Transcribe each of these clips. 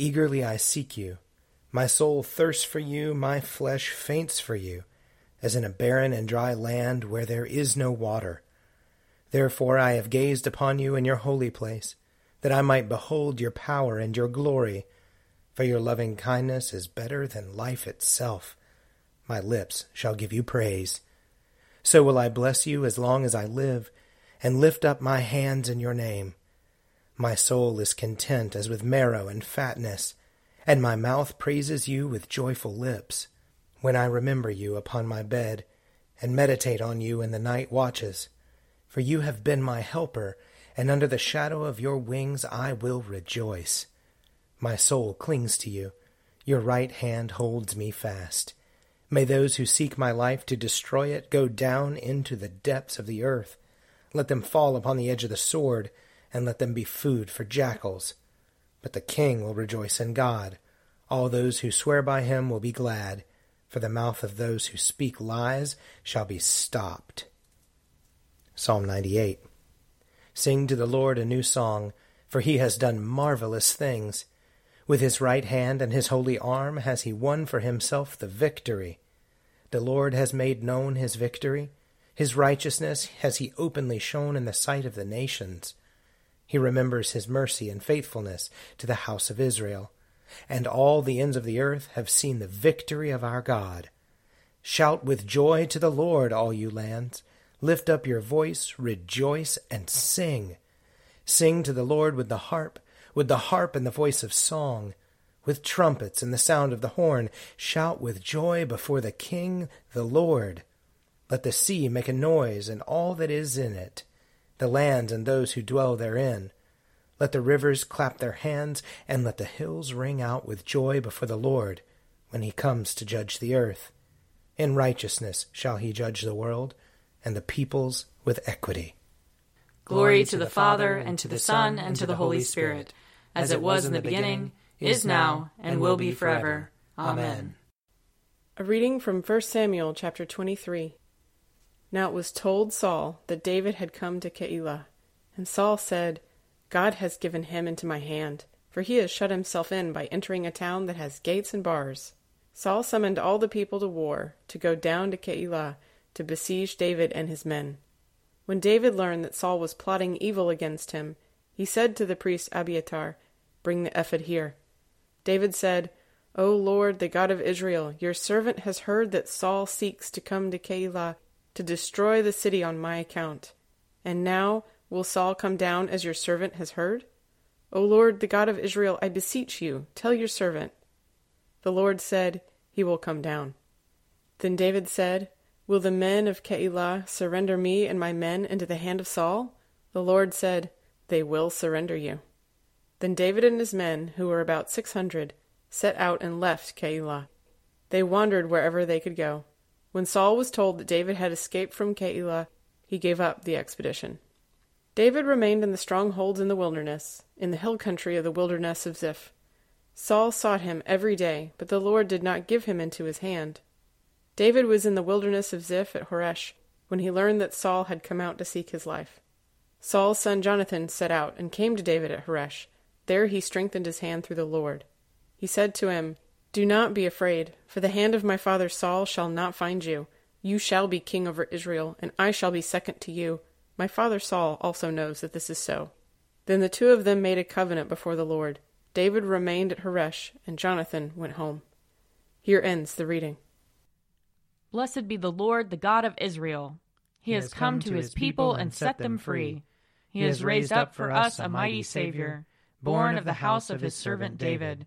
Eagerly I seek you. My soul thirsts for you, my flesh faints for you, as in a barren and dry land where there is no water. Therefore I have gazed upon you in your holy place, that I might behold your power and your glory. For your loving kindness is better than life itself. My lips shall give you praise. So will I bless you as long as I live, and lift up my hands in your name. My soul is content as with marrow and fatness, and my mouth praises you with joyful lips. When I remember you upon my bed, and meditate on you in the night watches. For you have been my helper, and under the shadow of your wings I will rejoice. My soul clings to you, your right hand holds me fast. May those who seek my life to destroy it go down into the depths of the earth. Let them fall upon the edge of the sword and let them be food for jackals. But the king will rejoice in God. All those who swear by him will be glad, for the mouth of those who speak lies shall be stopped. Psalm 98 Sing to the Lord a new song, for he has done marvelous things. With his right hand and his holy arm has he won for himself the victory. The Lord has made known his victory. His righteousness has he openly shown in the sight of the nations. He remembers his mercy and faithfulness to the house of Israel. And all the ends of the earth have seen the victory of our God. Shout with joy to the Lord, all you lands. Lift up your voice, rejoice, and sing. Sing to the Lord with the harp, with the harp and the voice of song, with trumpets and the sound of the horn. Shout with joy before the King, the Lord. Let the sea make a noise, and all that is in it the land and those who dwell therein. Let the rivers clap their hands, and let the hills ring out with joy before the Lord when he comes to judge the earth. In righteousness shall he judge the world, and the peoples with equity. Glory to the Father, and to the Son, and to the Holy Spirit, as it was in the beginning, is now, and will be forever. Amen. A reading from 1 Samuel chapter 23. Now it was told Saul that David had come to Keilah. And Saul said, God has given him into my hand, for he has shut himself in by entering a town that has gates and bars. Saul summoned all the people to war, to go down to Keilah, to besiege David and his men. When David learned that Saul was plotting evil against him, he said to the priest Abiathar, Bring the ephod here. David said, O Lord, the God of Israel, your servant has heard that Saul seeks to come to Keilah to destroy the city on my account. And now will Saul come down as your servant has heard? O Lord, the God of Israel, I beseech you, tell your servant. The Lord said, He will come down. Then David said, Will the men of Keilah surrender me and my men into the hand of Saul? The Lord said, They will surrender you. Then David and his men, who were about six hundred, set out and left Keilah. They wandered wherever they could go. When Saul was told that David had escaped from Keilah, he gave up the expedition. David remained in the strongholds in the wilderness, in the hill country of the wilderness of Ziph. Saul sought him every day, but the Lord did not give him into his hand. David was in the wilderness of Ziph at Horesh when he learned that Saul had come out to seek his life. Saul's son Jonathan set out and came to David at Horesh. There he strengthened his hand through the Lord. He said to him, Do not be afraid, for the hand of my father Saul shall not find you. You shall be king over Israel, and I shall be second to you. My father Saul also knows that this is so. Then the two of them made a covenant before the Lord. David remained at Horesh, and Jonathan went home. Here ends the reading. Blessed be the Lord, the God of Israel. He, he has come, come to his people and set them free. He has raised up for us a mighty Savior, born of the house of his servant David.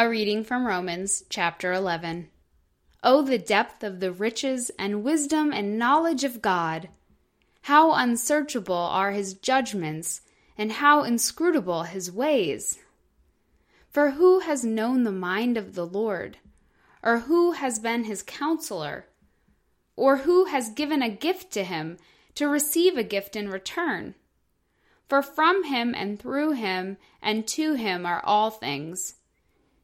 A reading from Romans chapter 11. Oh, the depth of the riches and wisdom and knowledge of God! How unsearchable are his judgments, and how inscrutable his ways! For who has known the mind of the Lord? Or who has been his counselor? Or who has given a gift to him to receive a gift in return? For from him and through him and to him are all things.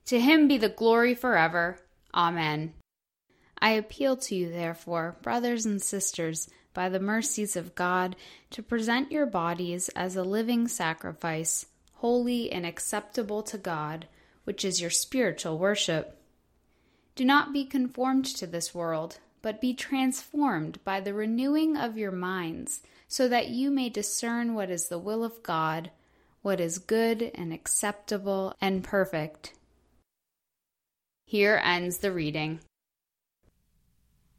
To him be the glory forever. Amen. I appeal to you, therefore, brothers and sisters, by the mercies of God, to present your bodies as a living sacrifice, holy and acceptable to God, which is your spiritual worship. Do not be conformed to this world, but be transformed by the renewing of your minds, so that you may discern what is the will of God, what is good and acceptable and perfect. Here ends the reading.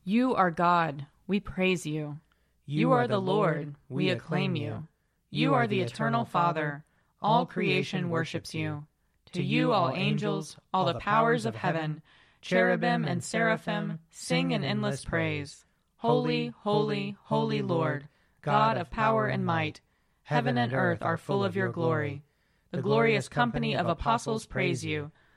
You are God, we praise you. You, are the Lord, we acclaim you. You are the eternal Father, all creation worships you. To you, all angels, all the powers of heaven, cherubim and seraphim, sing an endless praise. Holy, holy, holy Lord, God of power and might, heaven and earth are full of your glory. The glorious company of apostles praise you.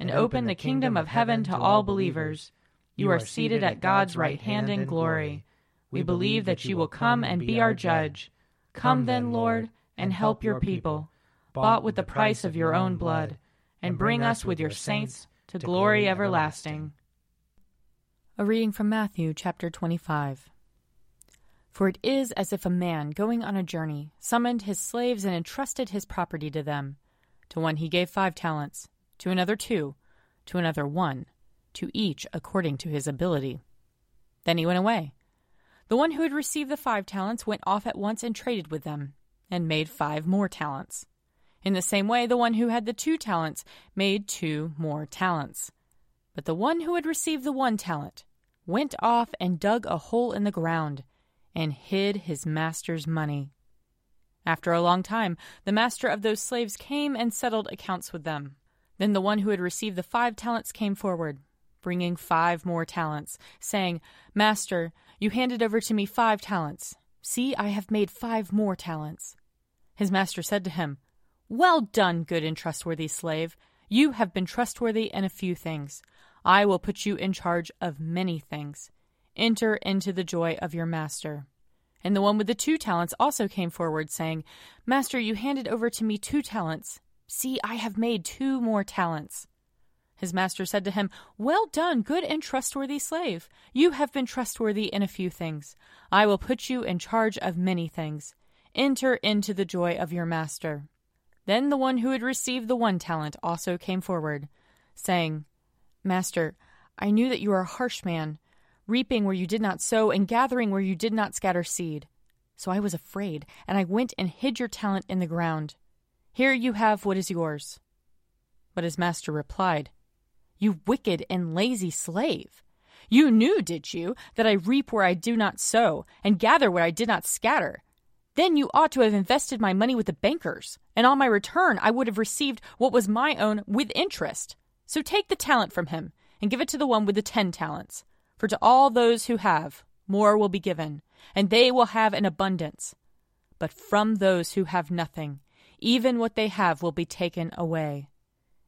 and open the kingdom of heaven to all believers. You are seated at God's right hand in glory. We believe that you will come and be our judge. Come then, Lord, and help your people, bought with the price of your own blood, and bring us with your saints to glory everlasting. A reading from Matthew chapter 25. For it is as if a man going on a journey summoned his slaves and entrusted his property to them. To one he gave five talents to another two, to another one, to each according to his ability. Then he went away. The one who had received the five talents went off at once and traded with them, and made five more talents. In the same way, the one who had the two talents made two more talents. But the one who had received the one talent went off and dug a hole in the ground and hid his master's money. After a long time, the master of those slaves came and settled accounts with them. Then the one who had received the five talents came forward, bringing five more talents, saying, Master, you handed over to me five talents. See, I have made five more talents. His master said to him, Well done, good and trustworthy slave. You have been trustworthy in a few things. I will put you in charge of many things. Enter into the joy of your master. And the one with the two talents also came forward, saying, Master, you handed over to me two talents. See, I have made two more talents. His master said to him, Well done, good and trustworthy slave. You have been trustworthy in a few things. I will put you in charge of many things. Enter into the joy of your master. Then the one who had received the one talent also came forward, saying, Master, I knew that you are a harsh man reaping where you did not sow, and gathering where you did not scatter seed. So I was afraid, and I went and hid your talent in the ground. Here you have what is yours. But his master replied, You wicked and lazy slave! You knew, did you, that I reap where I do not sow, and gather where I did not scatter? Then you ought to have invested my money with the bankers, and on my return I would have received what was my own with interest. So take the talent from him, and give it to the one with the ten talents. For to all those who have, more will be given, and they will have an abundance. But from those who have nothing, even what they have will be taken away.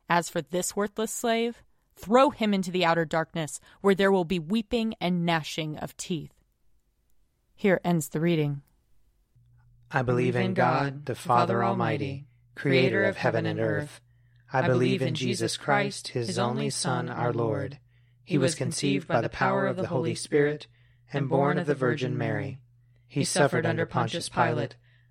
As for this worthless slave, throw him into the outer darkness, where there will be weeping and gnashing of teeth. Here ends the reading. I believe in God, the Father Almighty, creator of heaven and earth. I believe in Jesus Christ, his only Son, our Lord he was conceived by the power of the Holy Spirit and born of the Virgin Mary. He suffered under Pontius Pilate,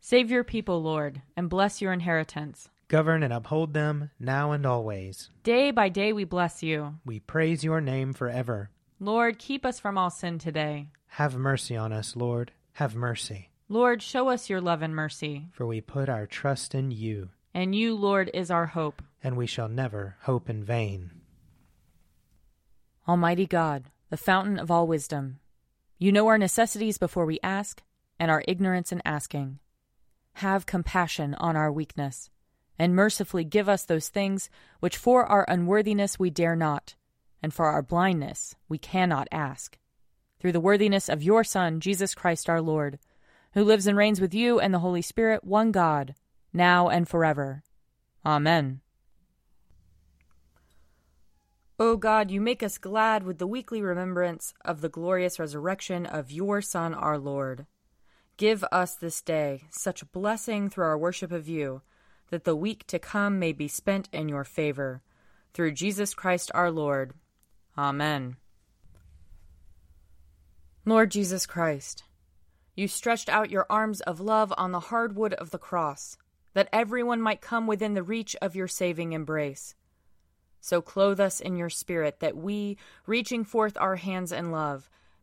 Save your people, Lord, and bless your inheritance. Govern and uphold them now and always. Day by day we bless you. We praise your name forever. Lord, keep us from all sin today. Have mercy on us, Lord. Have mercy. Lord, show us your love and mercy. For we put our trust in you. And you, Lord, is our hope. And we shall never hope in vain. Almighty God, the fountain of all wisdom. You know our necessities before we ask, and our ignorance in asking. Have compassion on our weakness, and mercifully give us those things which for our unworthiness we dare not, and for our blindness we cannot ask. Through the worthiness of your Son, Jesus Christ our Lord, who lives and reigns with you and the Holy Spirit, one God, now and forever. Amen. O God, you make us glad with the weekly remembrance of the glorious resurrection of your Son, our Lord. Give us this day such blessing through our worship of you, that the week to come may be spent in your favor. Through Jesus Christ our Lord. Amen. Lord Jesus Christ, you stretched out your arms of love on the hard wood of the cross, that everyone might come within the reach of your saving embrace. So clothe us in your spirit, that we, reaching forth our hands in love,